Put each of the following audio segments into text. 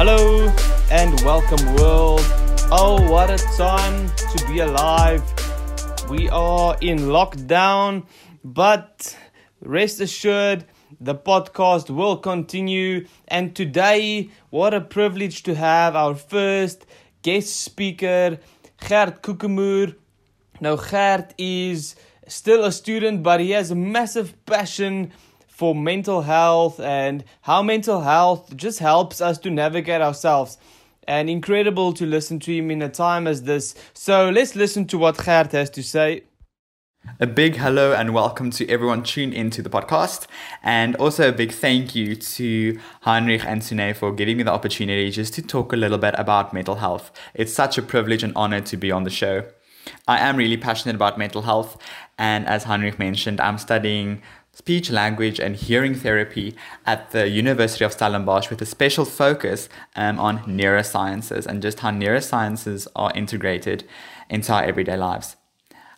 Hello and welcome, world. Oh, what a time to be alive. We are in lockdown, but rest assured, the podcast will continue. And today, what a privilege to have our first guest speaker, Gert Koekemoer. Now, Gert is still a student, but he has a massive passion for mental health and how mental health just helps us to navigate ourselves. And incredible to listen to him in a time as this. So let's listen to what Gert has to say. A big hello and welcome to everyone tuned into the podcast. And also a big thank you to Heinrich and Sune for giving me the opportunity just to talk a little bit about mental health. It's such a privilege and honor to be on the show. I am really passionate about mental health, and as Heinrich mentioned, I'm studying speech, language, and hearing therapy at the University of Stellenbosch with a special focus um, on neurosciences and just how neurosciences are integrated into our everyday lives.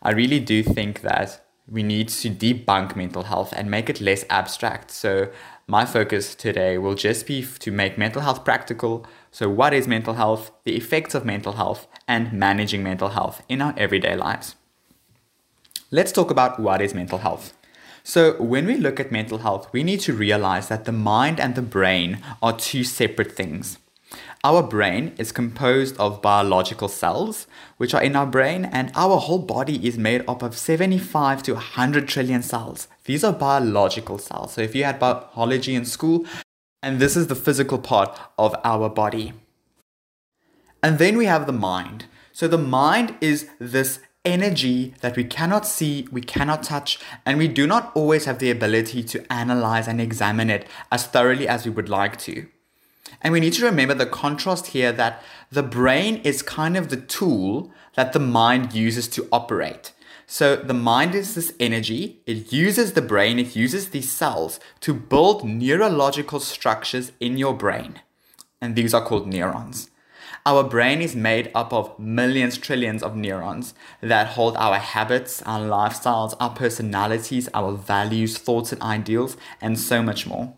I really do think that we need to debunk mental health and make it less abstract. So, my focus today will just be to make mental health practical. So, what is mental health, the effects of mental health, and managing mental health in our everyday lives? Let's talk about what is mental health. So, when we look at mental health, we need to realize that the mind and the brain are two separate things. Our brain is composed of biological cells, which are in our brain, and our whole body is made up of 75 to 100 trillion cells. These are biological cells. So, if you had biology in school, and this is the physical part of our body. And then we have the mind. So, the mind is this energy that we cannot see, we cannot touch, and we do not always have the ability to analyze and examine it as thoroughly as we would like to. And we need to remember the contrast here that the brain is kind of the tool that the mind uses to operate. So the mind is this energy, it uses the brain, it uses these cells to build neurological structures in your brain. And these are called neurons. Our brain is made up of millions, trillions of neurons that hold our habits, our lifestyles, our personalities, our values, thoughts, and ideals, and so much more.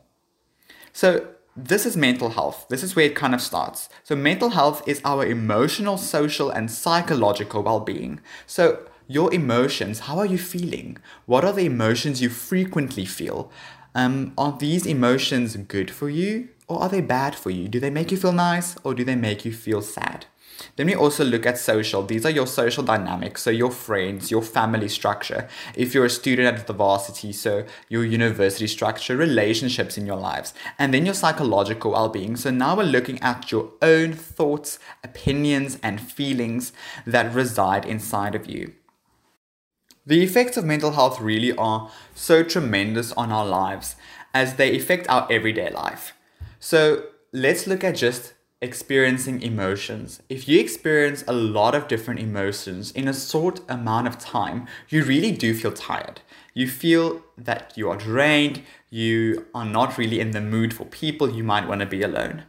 So, this is mental health. This is where it kind of starts. So, mental health is our emotional, social, and psychological well being. So, your emotions, how are you feeling? What are the emotions you frequently feel? Um, are these emotions good for you or are they bad for you? Do they make you feel nice or do they make you feel sad? Then we also look at social. These are your social dynamics, so your friends, your family structure. If you're a student at the varsity, so your university structure, relationships in your lives, and then your psychological well being. So now we're looking at your own thoughts, opinions, and feelings that reside inside of you. The effects of mental health really are so tremendous on our lives as they affect our everyday life. So let's look at just experiencing emotions. If you experience a lot of different emotions in a short amount of time, you really do feel tired. You feel that you are drained, you are not really in the mood for people, you might want to be alone.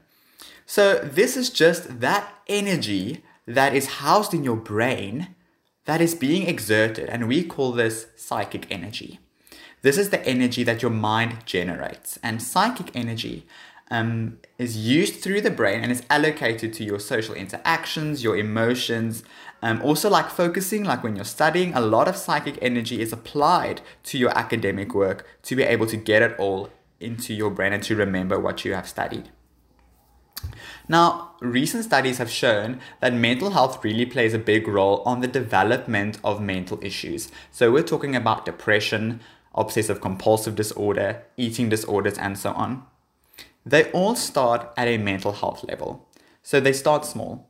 So, this is just that energy that is housed in your brain that is being exerted, and we call this psychic energy. This is the energy that your mind generates, and psychic energy um, is used through the brain and is allocated to your social interactions, your emotions. Um, also, like focusing, like when you're studying, a lot of psychic energy is applied to your academic work to be able to get it all into your brain and to remember what you have studied. Now, recent studies have shown that mental health really plays a big role on the development of mental issues. So, we're talking about depression, obsessive compulsive disorder, eating disorders, and so on. They all start at a mental health level. So they start small.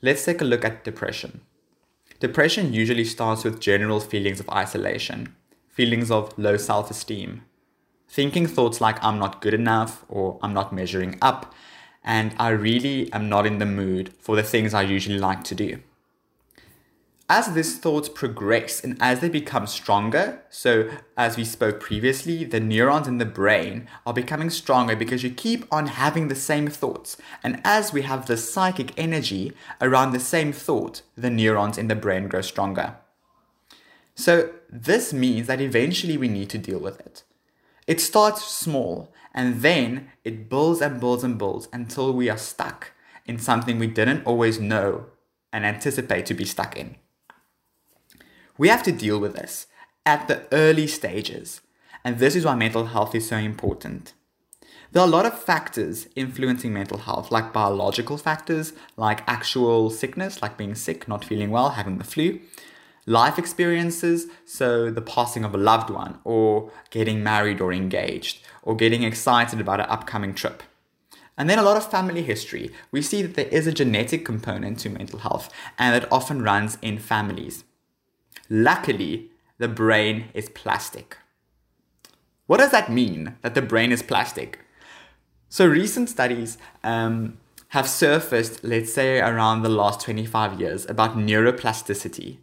Let's take a look at depression. Depression usually starts with general feelings of isolation, feelings of low self esteem, thinking thoughts like I'm not good enough or I'm not measuring up, and I really am not in the mood for the things I usually like to do as these thoughts progress and as they become stronger, so as we spoke previously, the neurons in the brain are becoming stronger because you keep on having the same thoughts. And as we have the psychic energy around the same thought, the neurons in the brain grow stronger. So this means that eventually we need to deal with it. It starts small and then it builds and builds and builds until we are stuck in something we didn't always know and anticipate to be stuck in. We have to deal with this at the early stages, and this is why mental health is so important. There are a lot of factors influencing mental health, like biological factors, like actual sickness, like being sick, not feeling well, having the flu, life experiences, so the passing of a loved one, or getting married or engaged, or getting excited about an upcoming trip. And then a lot of family history. We see that there is a genetic component to mental health, and it often runs in families. Luckily, the brain is plastic. What does that mean, that the brain is plastic? So, recent studies um, have surfaced, let's say, around the last 25 years about neuroplasticity.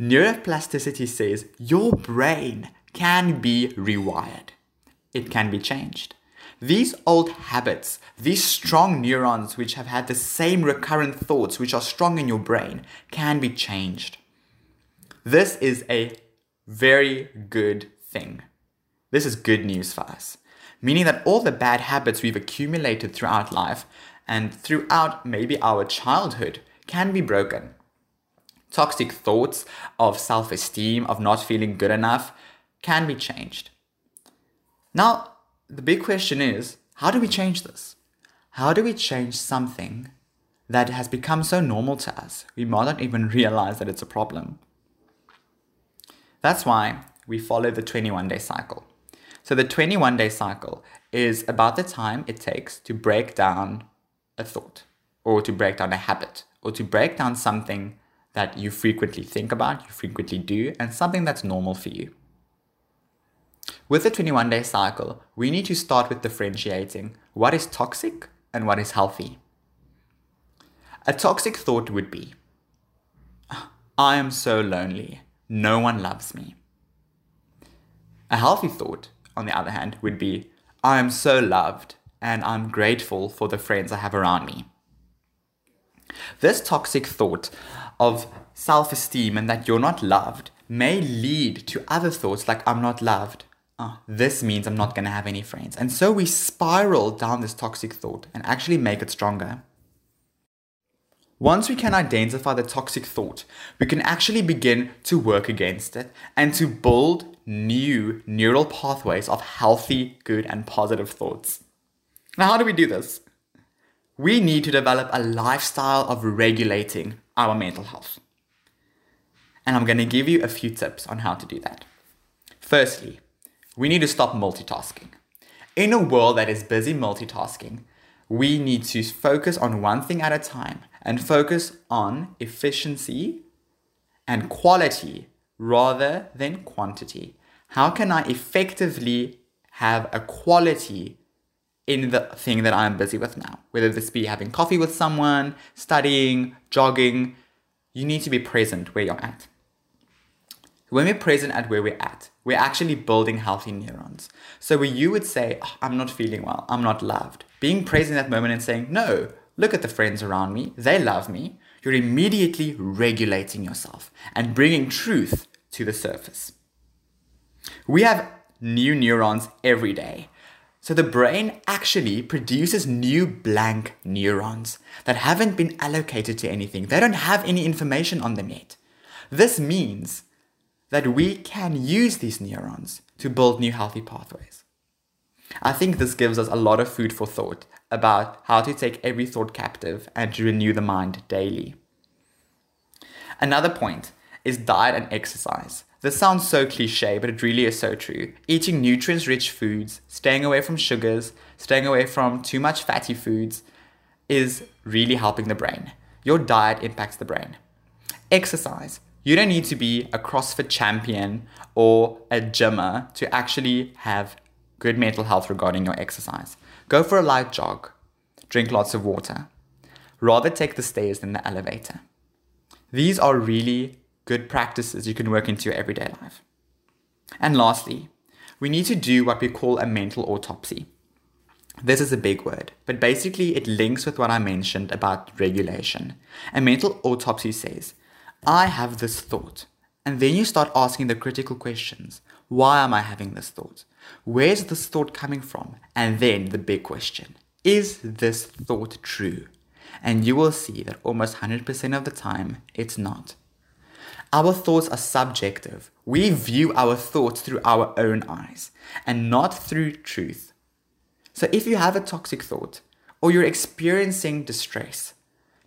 Neuroplasticity says your brain can be rewired, it can be changed. These old habits, these strong neurons which have had the same recurrent thoughts which are strong in your brain, can be changed. This is a very good thing. This is good news for us, meaning that all the bad habits we've accumulated throughout life and throughout maybe our childhood can be broken. Toxic thoughts of self esteem, of not feeling good enough, can be changed. Now, the big question is how do we change this? How do we change something that has become so normal to us, we might not even realize that it's a problem? That's why we follow the 21 day cycle. So, the 21 day cycle is about the time it takes to break down a thought, or to break down a habit, or to break down something that you frequently think about, you frequently do, and something that's normal for you. With the 21 day cycle, we need to start with differentiating what is toxic and what is healthy. A toxic thought would be ah, I am so lonely, no one loves me. A healthy thought, on the other hand, would be I am so loved and I'm grateful for the friends I have around me. This toxic thought of self esteem and that you're not loved may lead to other thoughts like I'm not loved, oh, this means I'm not going to have any friends. And so we spiral down this toxic thought and actually make it stronger. Once we can identify the toxic thought, we can actually begin to work against it and to build new neural pathways of healthy, good, and positive thoughts. Now, how do we do this? We need to develop a lifestyle of regulating our mental health. And I'm going to give you a few tips on how to do that. Firstly, we need to stop multitasking. In a world that is busy multitasking, we need to focus on one thing at a time and focus on efficiency and quality rather than quantity. How can I effectively have a quality in the thing that I'm busy with now? Whether this be having coffee with someone, studying, jogging, you need to be present where you're at. When we're present at where we're at, we're actually building healthy neurons. So where you would say, oh, I'm not feeling well, I'm not loved, being present in that moment and saying, no, look at the friends around me, they love me, you're immediately regulating yourself and bringing truth to the surface. We have new neurons every day. So the brain actually produces new blank neurons that haven't been allocated to anything. They don't have any information on them yet. This means that we can use these neurons to build new healthy pathways. I think this gives us a lot of food for thought about how to take every thought captive and to renew the mind daily. Another point is diet and exercise. This sounds so cliche, but it really is so true. Eating nutrients rich foods, staying away from sugars, staying away from too much fatty foods is really helping the brain. Your diet impacts the brain. Exercise. You don't need to be a CrossFit champion or a gymmer to actually have good mental health regarding your exercise. Go for a light jog. Drink lots of water. Rather take the stairs than the elevator. These are really good practices you can work into your everyday life. And lastly, we need to do what we call a mental autopsy. This is a big word, but basically it links with what I mentioned about regulation. A mental autopsy says I have this thought. And then you start asking the critical questions. Why am I having this thought? Where's this thought coming from? And then the big question is this thought true? And you will see that almost 100% of the time, it's not. Our thoughts are subjective. We view our thoughts through our own eyes and not through truth. So if you have a toxic thought or you're experiencing distress,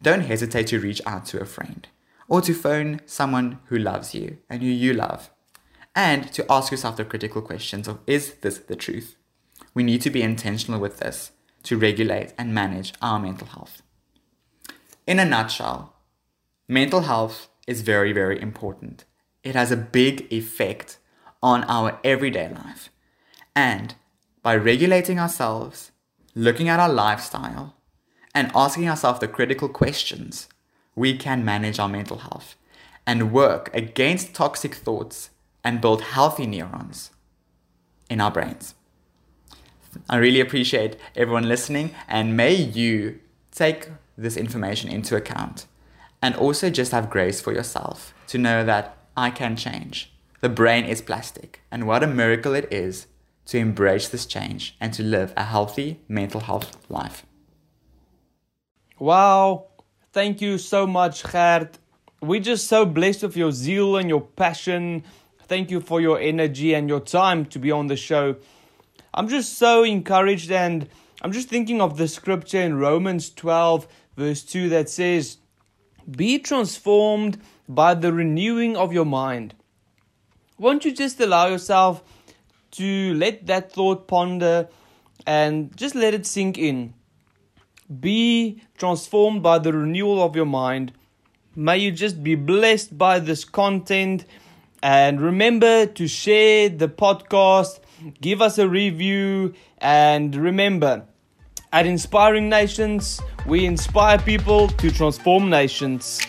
don't hesitate to reach out to a friend or to phone someone who loves you and who you love and to ask yourself the critical questions of is this the truth? We need to be intentional with this to regulate and manage our mental health. In a nutshell, mental health is very, very important. It has a big effect on our everyday life. And by regulating ourselves, looking at our lifestyle, and asking ourselves the critical questions, we can manage our mental health and work against toxic thoughts and build healthy neurons in our brains. I really appreciate everyone listening, and may you take this information into account and also just have grace for yourself to know that I can change. The brain is plastic, and what a miracle it is to embrace this change and to live a healthy mental health life. Wow, thank you so much, Gert. We're just so blessed with your zeal and your passion Thank you for your energy and your time to be on the show. I'm just so encouraged, and I'm just thinking of the scripture in Romans 12, verse 2, that says, Be transformed by the renewing of your mind. Won't you just allow yourself to let that thought ponder and just let it sink in? Be transformed by the renewal of your mind. May you just be blessed by this content and remember to share the podcast, give us a review, and remember, at Inspiring Nations, we inspire people to transform nations.